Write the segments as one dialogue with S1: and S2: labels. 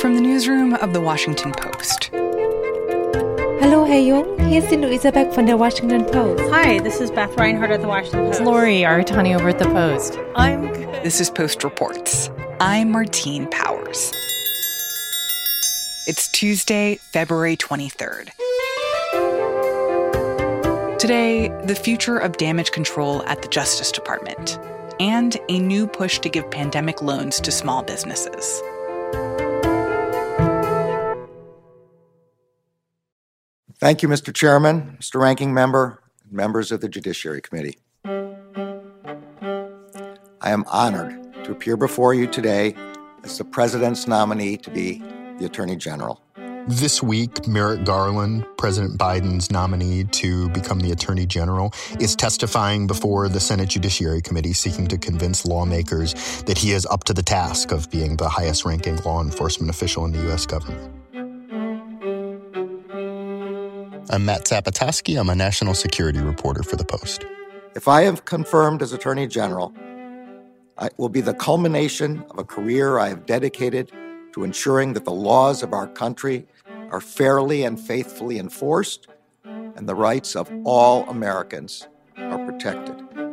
S1: From the newsroom of The Washington Post.
S2: Hallo, Herr Jung. Hier ist die Luisa Beck von der Washington Post.
S3: Hi, this is Beth Reinhardt at the Washington Post.
S4: It's Lori Aratani over at the Post.
S3: I'm good.
S1: This is Post Reports. I'm Martine Powers. It's Tuesday, February 23rd. Today, the future of damage control at the Justice Department and a new push to give pandemic loans to small businesses.
S5: Thank you, Mr. Chairman, Mr. Ranking Member, members of the Judiciary Committee. I am honored to appear before you today as the President's nominee to be the Attorney General.
S6: This week, Merrick Garland, President Biden's nominee to become the Attorney General, is testifying before the Senate Judiciary Committee seeking to convince lawmakers that he is up to the task of being the highest ranking law enforcement official in the U.S. government. I'm Matt Zapotosky. I'm a national security reporter for The Post.
S5: If I am confirmed as Attorney General, it will be the culmination of a career I have dedicated to ensuring that the laws of our country are fairly and faithfully enforced and the rights of all Americans are protected.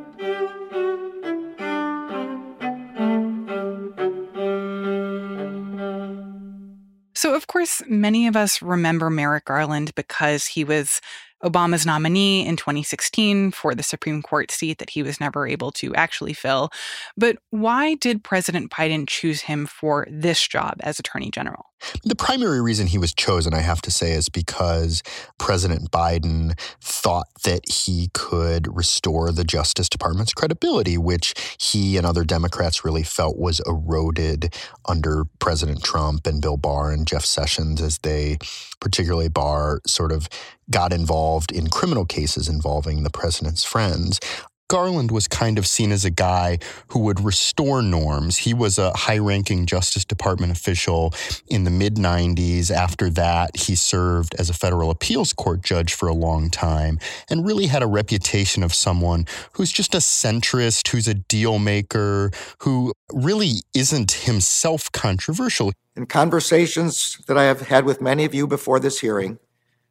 S1: Course, many of us remember Merrick Garland because he was Obama's nominee in 2016 for the Supreme Court seat that he was never able to actually fill. But why did President Biden choose him for this job as Attorney General?
S6: The primary reason he was chosen, I have to say, is because President Biden thought that he could restore the Justice Department's credibility, which he and other Democrats really felt was eroded under President Trump and Bill Barr and Jeff Sessions as they, particularly Barr, sort of got involved in criminal cases involving the president's friends. Garland was kind of seen as a guy who would restore norms. He was a high ranking Justice Department official in the mid 90s. After that, he served as a federal appeals court judge for a long time and really had a reputation of someone who's just a centrist, who's a deal maker, who really isn't himself controversial.
S5: In conversations that I have had with many of you before this hearing,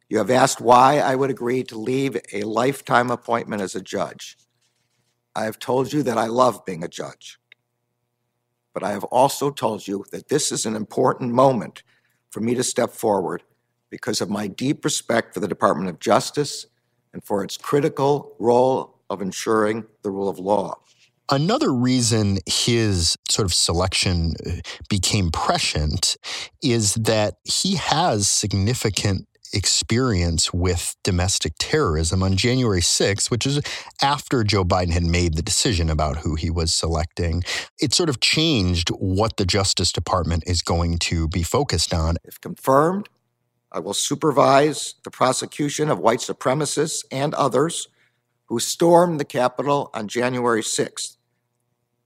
S5: you have asked why I would agree to leave a lifetime appointment as a judge. I have told you that I love being a judge. But I have also told you that this is an important moment for me to step forward because of my deep respect for the Department of Justice and for its critical role of ensuring the rule of law.
S6: Another reason his sort of selection uh, became prescient is that he has significant experience with domestic terrorism on January 6th, which is after Joe Biden had made the decision about who he was selecting. It sort of changed what the Justice Department is going to be focused on.
S5: If confirmed, I will supervise the prosecution of white supremacists and others who stormed the Capitol on January 6th,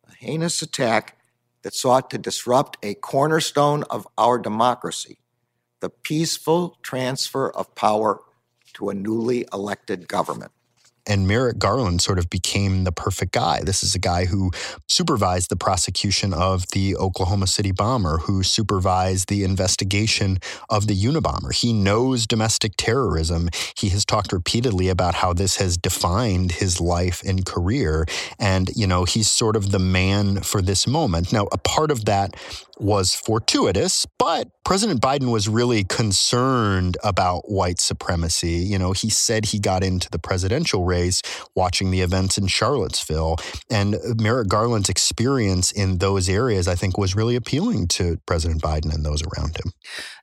S5: a heinous attack that sought to disrupt a cornerstone of our democracy the peaceful transfer of power to a newly elected government.
S6: And Merrick Garland sort of became the perfect guy. This is a guy who supervised the prosecution of the Oklahoma City bomber, who supervised the investigation of the Unabomber. He knows domestic terrorism. He has talked repeatedly about how this has defined his life and career. And, you know, he's sort of the man for this moment. Now, a part of that was fortuitous, but President Biden was really concerned about white supremacy. You know, he said he got into the presidential race watching the events in Charlottesville. And Merrick Garland's experience in those areas, I think, was really appealing to President Biden and those around him.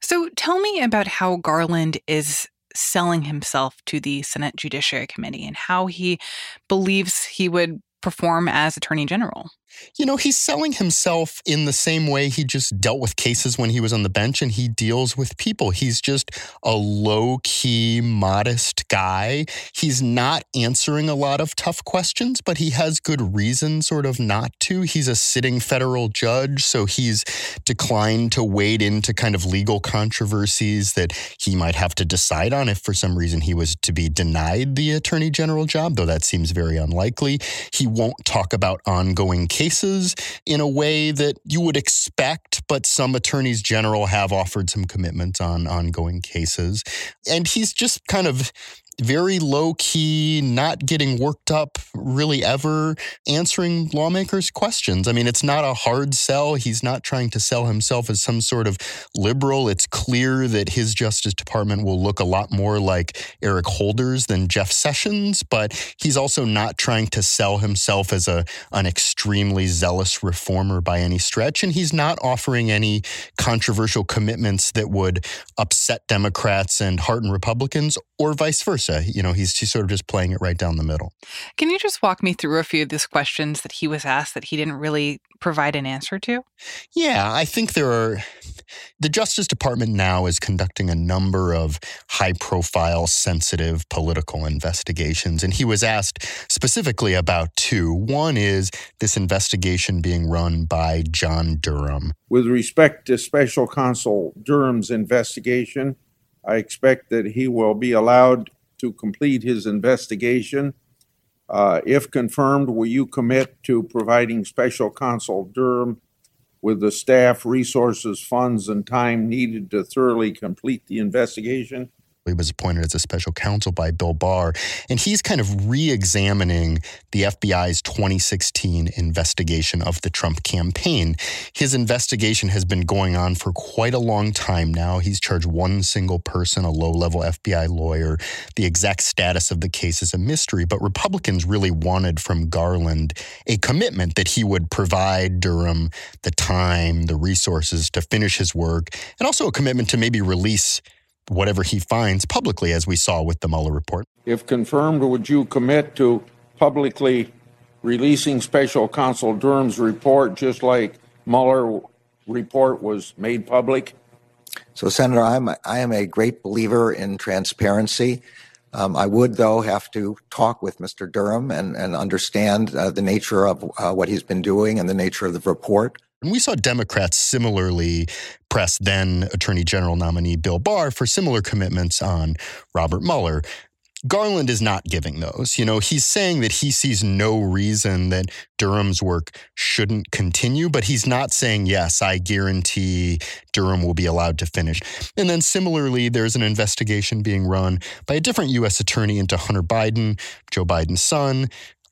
S1: So tell me about how Garland is selling himself to the Senate Judiciary Committee and how he believes he would perform as Attorney General.
S6: You know, he's selling himself in the same way he just dealt with cases when he was on the bench and he deals with people. He's just a low key, modest guy. He's not answering a lot of tough questions, but he has good reason sort of not to. He's a sitting federal judge, so he's declined to wade into kind of legal controversies that he might have to decide on if for some reason he was to be denied the attorney general job, though that seems very unlikely. He won't talk about ongoing cases cases in a way that you would expect, but some attorneys general have offered some commitments on ongoing cases. And he's just kind of very low key, not getting worked up really ever, answering lawmakers' questions. I mean, it's not a hard sell. He's not trying to sell himself as some sort of liberal. It's clear that his Justice Department will look a lot more like Eric Holder's than Jeff Sessions, but he's also not trying to sell himself as a an extremely zealous reformer by any stretch. And he's not offering any controversial commitments that would upset Democrats and hearten Republicans or vice versa. You know, he's, he's sort of just playing it right down the middle.
S1: Can you just walk me through a few of these questions that he was asked that he didn't really provide an answer to?
S6: Yeah, I think there are. The Justice Department now is conducting a number of high profile, sensitive political investigations. And he was asked specifically about two. One is this investigation being run by John Durham.
S7: With respect to Special Counsel Durham's investigation, I expect that he will be allowed to complete his investigation. Uh, if confirmed, will you commit to providing Special Counsel Durham with the staff, resources, funds, and time needed to thoroughly complete the investigation?
S6: He was appointed as a special counsel by Bill Barr, and he's kind of re examining the FBI's 2016 investigation of the Trump campaign. His investigation has been going on for quite a long time now. He's charged one single person, a low level FBI lawyer. The exact status of the case is a mystery, but Republicans really wanted from Garland a commitment that he would provide Durham the time, the resources to finish his work, and also a commitment to maybe release whatever he finds publicly, as we saw with the Mueller report.
S7: If confirmed, would you commit to publicly releasing special counsel Durham's report just like Mueller report was made public?
S5: So, Senator, I'm a, I am a great believer in transparency. Um, I would, though, have to talk with Mr. Durham and, and understand uh, the nature of uh, what he's been doing and the nature of the report.
S6: And we saw Democrats similarly press then Attorney General nominee Bill Barr for similar commitments on Robert Mueller. Garland is not giving those. You know, he's saying that he sees no reason that Durham's work shouldn't continue, but he's not saying, yes, I guarantee Durham will be allowed to finish. And then similarly, there's an investigation being run by a different U.S. attorney into Hunter Biden, Joe Biden's son,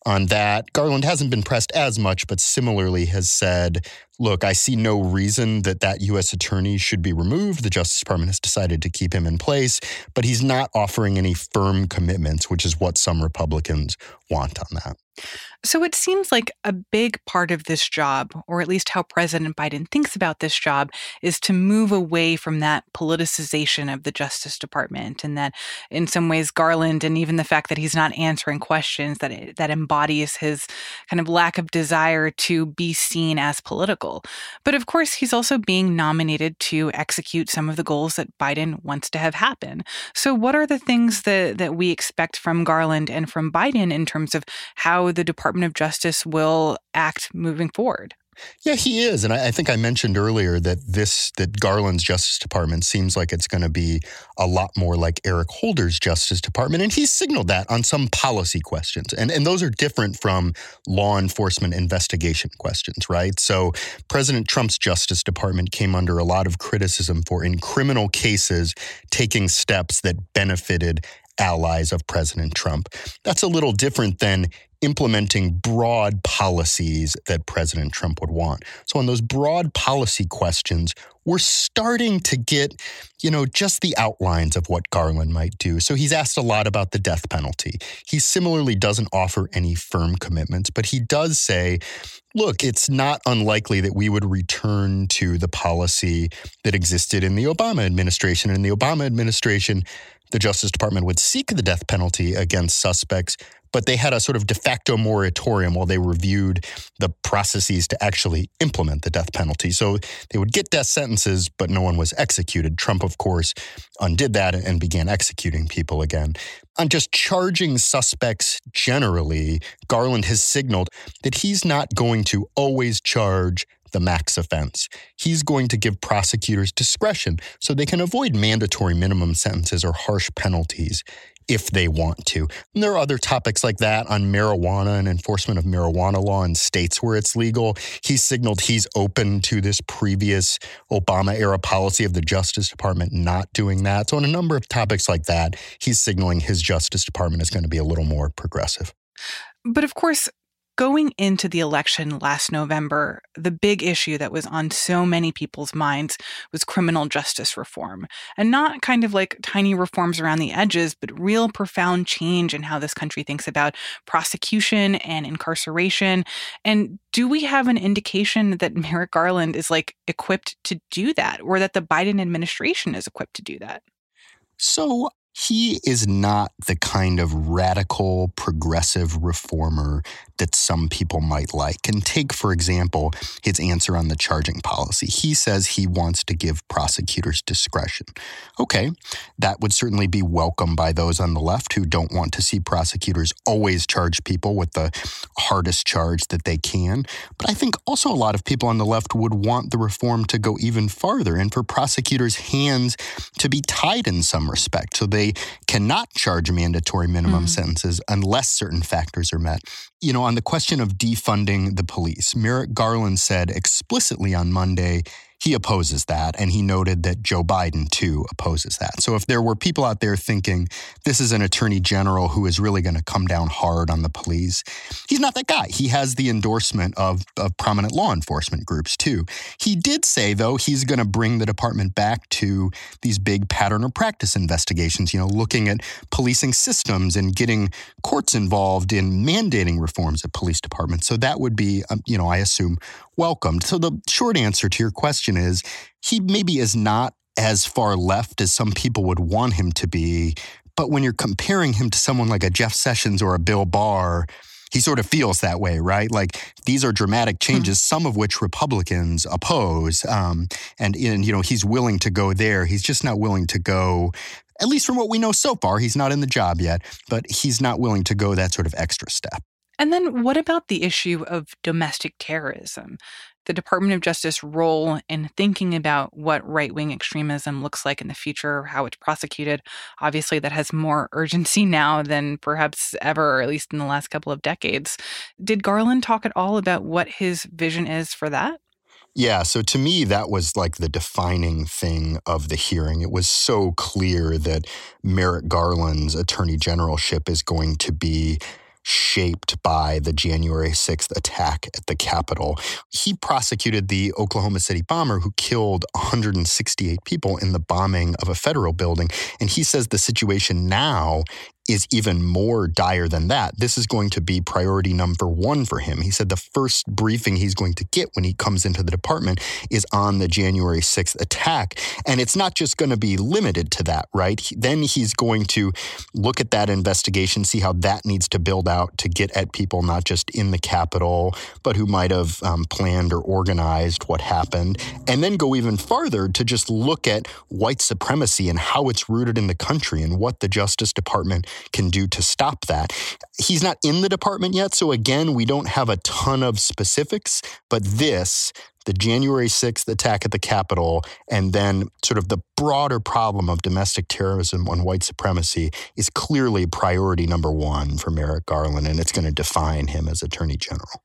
S6: on that. Garland hasn't been pressed as much, but similarly has said, look, I see no reason that that U.S. attorney should be removed. The Justice Department has decided to keep him in place, but he's not offering any firm commitments, which is what some Republicans want on that.
S1: So it seems like a big part of this job, or at least how President Biden thinks about this job, is to move away from that politicization of the Justice Department, and that in some ways Garland, and even the fact that he's not answering questions, that that embodies his kind of lack of desire to be seen as political. But of course, he's also being nominated to execute some of the goals that Biden wants to have happen. So what are the things that that we expect from Garland and from Biden in terms of how the Department of Justice will act moving forward.
S6: Yeah, he is, and I, I, think I mentioned earlier that this that Garland's Justice Department seems like it's going to be a lot more like Eric Holder's Justice Department, and he's signaled that on some policy questions, and and those are different from law enforcement investigation questions, right? So President Trump's Justice Department came under a lot of criticism for in criminal cases taking steps that benefited allies of President Trump. That's a little different than implementing broad policies that President Trump would want. So, on those broad policy questions, we're starting to get, you know, just the outlines of what Garland might do. So, he's asked a lot about the death penalty. He similarly doesn't offer any firm commitments, but he does say, look, it's not unlikely that we would return to the policy that existed in the Obama administration. And in the Obama administration, the Justice Department would seek the death penalty against suspects, but they had a sort of de facto moratorium while they reviewed the processes to actually implement the death penalty. So they would get death sentences, but no one was executed. Trump, of course, undid that and began executing people again. On just charging suspects generally, Garland has signaled that he's not going to always charge the max offense. He's going to give prosecutors discretion so they can avoid mandatory minimum sentences or harsh penalties if they want to. And there are other topics like that on marijuana and enforcement of marijuana law in states where it's legal. He signaled he's open to this previous Obama era policy of the Justice Department not doing that. So, on a number of topics like that, he's signaling his Justice Department is going to be a little more progressive.
S1: But of course, Going into the election last November, the big issue that was on so many people's minds was criminal justice reform. And not kind of like tiny reforms around the edges, but real profound change in how this country thinks about prosecution and incarceration. And do we have an indication that Merrick Garland is like equipped to do that, or that the Biden administration is equipped to do that?
S6: So he is not the kind of radical progressive reformer that some people might like. And take, for example, his answer on the charging policy. He says he wants to give prosecutors discretion. Okay, that would certainly be welcomed by those on the left who don't want to see prosecutors always charge people with the hardest charge that they can. But I think also a lot of people on the left would want the reform to go even farther and for prosecutors' hands to be tied in some respect. So they they cannot charge mandatory minimum mm. sentences unless certain factors are met. You know, on the question of defunding the police, Merrick Garland said explicitly on Monday he opposes that. And he noted that Joe Biden, too, opposes that. So if there were people out there thinking this is an attorney general who is really going to come down hard on the police, he's not that guy. He has the endorsement of, of prominent law enforcement groups, too. He did say, though, he's going to bring the department back to these big pattern or practice investigations, you know, looking at policing systems and getting courts involved in mandating reforms at police departments. So that would be, um, you know, I assume, welcomed. So the short answer to your question is he maybe is not as far left as some people would want him to be. But when you're comparing him to someone like a Jeff Sessions or a Bill Barr, he sort of feels that way, right? Like these are dramatic hmm. changes, mm-hmm. some of which Republicans oppose, um, and, and you know he's willing to go there. He's just not willing to go. At least from what we know so far, he's not in the job yet, but he's not willing to go that sort of extra step.
S1: And then what about the issue of domestic terrorism? The Department of Justice role in thinking about what right wing extremism looks like in the future, how it's prosecuted. Obviously, that has more urgency now than perhaps ever, or at least in the last couple of decades. Did Garland talk at all about what his vision is for that?
S6: Yeah, so to me, that was like the defining thing of the hearing. It was so clear that Merrick Garland's attorney generalship is going to be shaped by the January 6th attack at the Capitol. He prosecuted the Oklahoma City bomber who killed 168 people in the bombing of a federal building. And he says the situation now is even more dire than that. This is going to be priority number one for him. He said the first briefing he's going to get when he comes into the department is on the January 6th attack. And it's not just going to be limited to that, right? Then he's going to look at that investigation, see how that needs to build out to get at people not just in the Capitol, but who might have um, planned or organized what happened. And then go even farther to just look at white supremacy and how it's rooted in the country and what the Justice Department can do to stop that. He's not in the department yet, so again, we don't have a ton of specifics, but this, the January 6th attack at the Capitol, and then sort of the broader problem of domestic terrorism and white supremacy is clearly priority number one for Merrick Garland, and it's going to define him as Attorney General.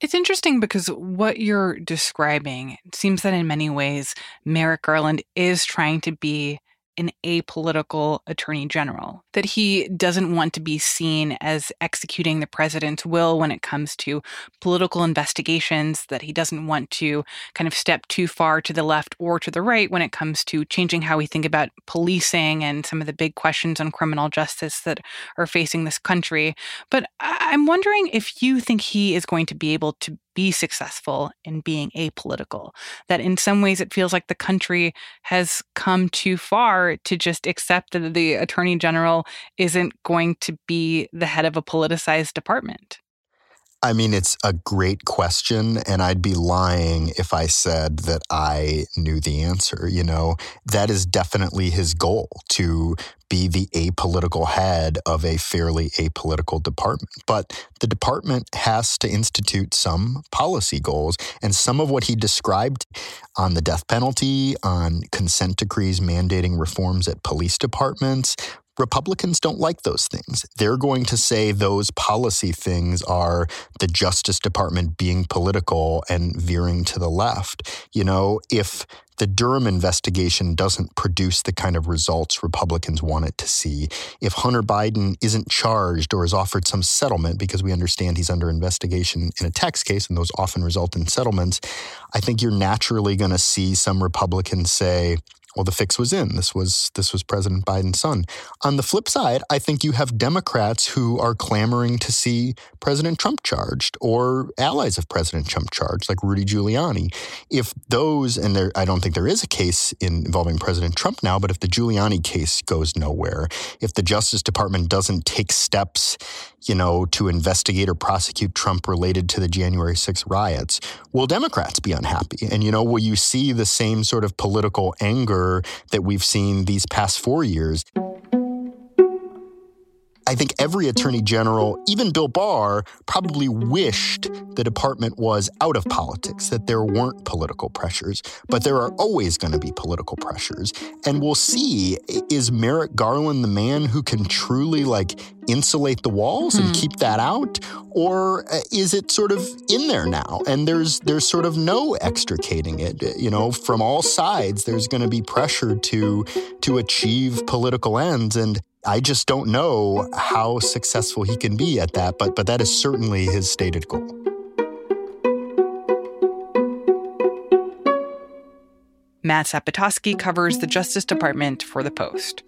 S1: It's interesting because what you're describing seems that in many ways, Merrick Garland is trying to be an apolitical attorney general, that he doesn't want to be seen as executing the president's will when it comes to political investigations, that he doesn't want to kind of step too far to the left or to the right when it comes to changing how we think about policing and some of the big questions on criminal justice that are facing this country. But I'm wondering if you think he is going to be able to be successful in being apolitical. That in some ways it feels like the country has come too far to just accept that the attorney general isn't going to be the head of a politicized department.
S6: I mean, it's a great question, and I'd be lying if I said that I knew the answer. You know, that is definitely his goal to be the apolitical head of a fairly apolitical department. But the department has to institute some policy goals, and some of what he described on the death penalty, on consent decrees mandating reforms at police departments, Republicans don't like those things. They're going to say those policy things are the Justice Department being political and veering to the left. You know, if the Durham investigation doesn't produce the kind of results Republicans want it to see, if Hunter Biden isn't charged or is offered some settlement because we understand he's under investigation in a tax case and those often result in settlements, I think you're naturally going to see some Republicans say, well, the fix was in. This was this was President Biden's son. On the flip side, I think you have Democrats who are clamoring to see President Trump charged or allies of President Trump charged, like Rudy Giuliani. If those, and there, I don't think there is a case in, involving President Trump now, but if the Giuliani case goes nowhere, if the Justice Department doesn't take steps, you know, to investigate or prosecute Trump related to the January 6 riots, will Democrats be unhappy? And you know, will you see the same sort of political anger? That we've seen these past four years. I think every attorney general, even Bill Barr, probably wished the department was out of politics, that there weren't political pressures. But there are always going to be political pressures. And we'll see is Merrick Garland the man who can truly like insulate the walls and hmm. keep that out or uh, is it sort of in there now and there's there's sort of no extricating it you know from all sides there's going to be pressure to to achieve political ends and I just don't know how successful he can be at that, but but that is certainly his stated goal.
S1: Matt Zapotosky covers the Justice Department for The Post.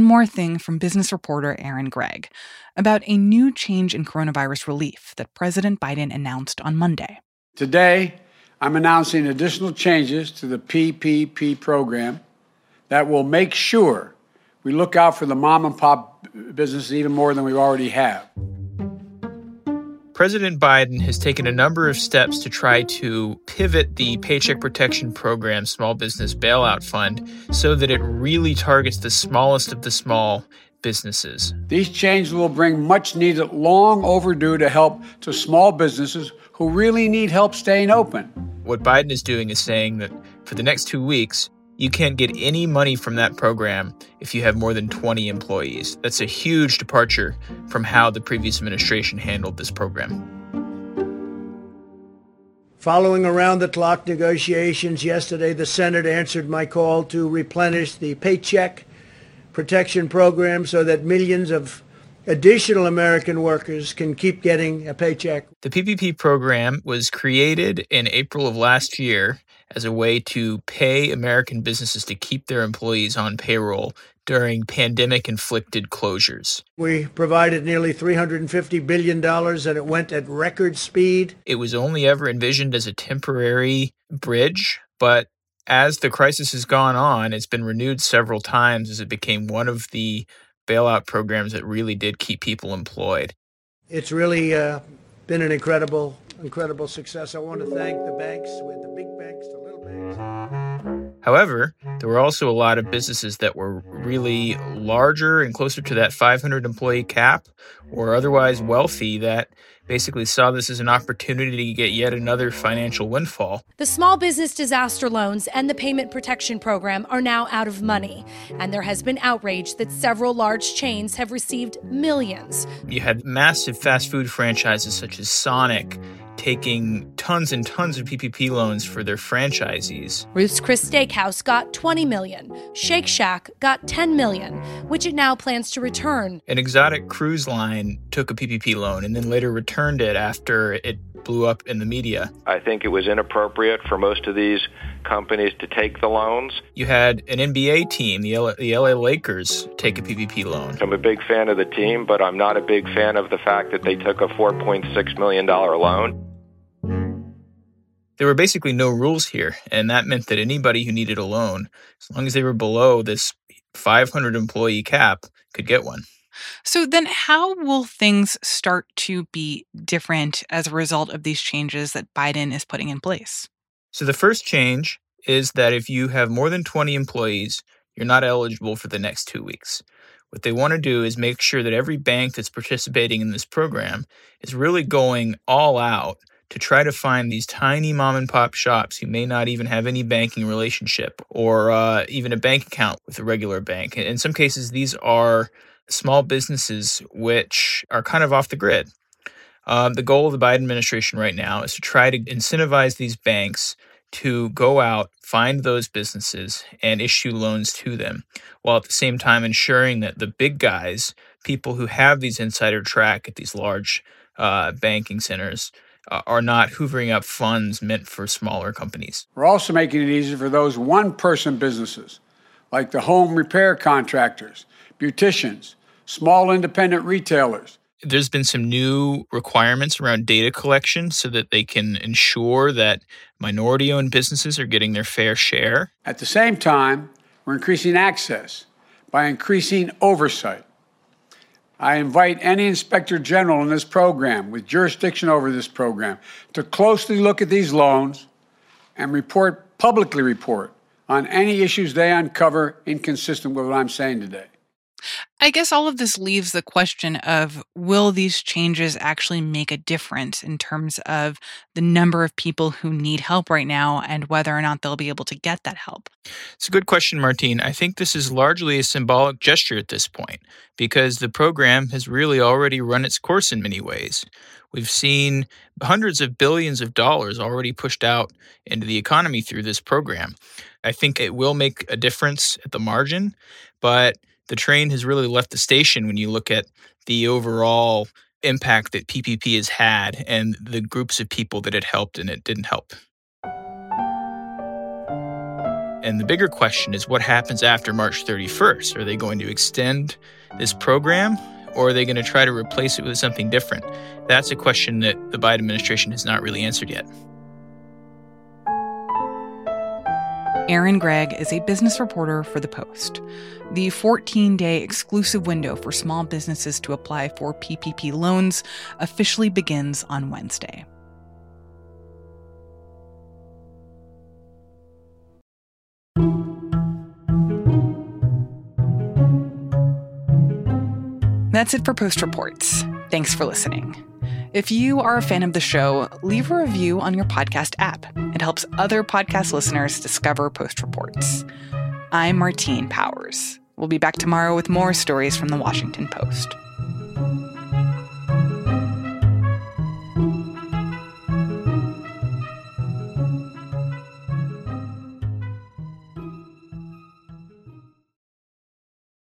S1: One more thing from business reporter Aaron Gregg about a new change in coronavirus relief that President Biden announced on Monday.
S8: Today, I'm announcing additional changes to the PPP program that will make sure we look out for the mom and pop businesses even more than we already have.
S9: President Biden has taken a number of steps to try to pivot the Paycheck Protection Program Small Business Bailout Fund so that it really targets the smallest of the small businesses.
S8: These changes will bring much needed, long overdue to help to small businesses who really need help staying open.
S9: What Biden is doing is saying that for the next two weeks, you can't get any money from that program if you have more than 20 employees. That's a huge departure from how the previous administration handled this program.
S10: Following around the clock negotiations yesterday, the Senate answered my call to replenish the Paycheck Protection Program so that millions of additional American workers can keep getting a paycheck.
S9: The PPP program was created in April of last year as a way to pay American businesses to keep their employees on payroll during pandemic inflicted closures.
S10: We provided nearly $350 billion and it went at record speed.
S9: It was only ever envisioned as a temporary bridge, but as the crisis has gone on, it's been renewed several times as it became one of the bailout programs that really did keep people employed.
S10: It's really uh, been an incredible, incredible success. I want to thank the banks, with the big banks, the little banks.
S9: However, there were also a lot of businesses that were really larger and closer to that 500 employee cap or otherwise wealthy that basically saw this as an opportunity to get yet another financial windfall.
S11: The small business disaster loans and the payment protection program are now out of money, and there has been outrage that several large chains have received millions.
S9: You had massive fast food franchises such as Sonic taking tons and tons of PPP loans for their franchisees.
S11: Ruth's Chris Steakhouse got 20 million. Shake Shack got 10 million, which it now plans to return.
S9: An exotic cruise line took a PPP loan and then later returned it after it blew up in the media.
S12: I think it was inappropriate for most of these companies to take the loans.
S9: You had an NBA team, the LA, the LA Lakers, take a PPP loan.
S12: I'm a big fan of the team, but I'm not a big fan of the fact that they took a $4.6 million loan.
S9: There were basically no rules here, and that meant that anybody who needed a loan, as long as they were below this 500 employee cap, could get one.
S1: So then how will things start to be different as a result of these changes that Biden is putting in place?
S9: So the first change is that if you have more than 20 employees, you're not eligible for the next 2 weeks. What they want to do is make sure that every bank that's participating in this program is really going all out to try to find these tiny mom and pop shops who may not even have any banking relationship or uh, even a bank account with a regular bank. In some cases, these are small businesses which are kind of off the grid. Uh, the goal of the Biden administration right now is to try to incentivize these banks to go out, find those businesses, and issue loans to them, while at the same time ensuring that the big guys, people who have these insider track at these large uh, banking centers, uh, are not hoovering up funds meant for smaller companies.
S8: We're also making it easier for those one person businesses, like the home repair contractors, beauticians, small independent retailers.
S9: There's been some new requirements around data collection so that they can ensure that minority owned businesses are getting their fair share.
S8: At the same time, we're increasing access by increasing oversight. I invite any inspector general in this program with jurisdiction over this program to closely look at these loans and report publicly report on any issues they uncover inconsistent with what I'm saying today.
S1: I guess all of this leaves the question of will these changes actually make a difference in terms of the number of people who need help right now and whether or not they'll be able to get that help?
S9: It's a good question, Martine. I think this is largely a symbolic gesture at this point because the program has really already run its course in many ways. We've seen hundreds of billions of dollars already pushed out into the economy through this program. I think it will make a difference at the margin, but the train has really left the station when you look at the overall impact that PPP has had and the groups of people that it helped and it didn't help. And the bigger question is what happens after March 31st? Are they going to extend this program or are they going to try to replace it with something different? That's a question that the Biden administration has not really answered yet.
S1: Aaron Gregg is a business reporter for The Post. The 14 day exclusive window for small businesses to apply for PPP loans officially begins on Wednesday. That's it for Post Reports. Thanks for listening. If you are a fan of the show, leave a review on your podcast app. It helps other podcast listeners discover Post Reports. I'm Martine Powers. We'll be back tomorrow with more stories from the Washington Post.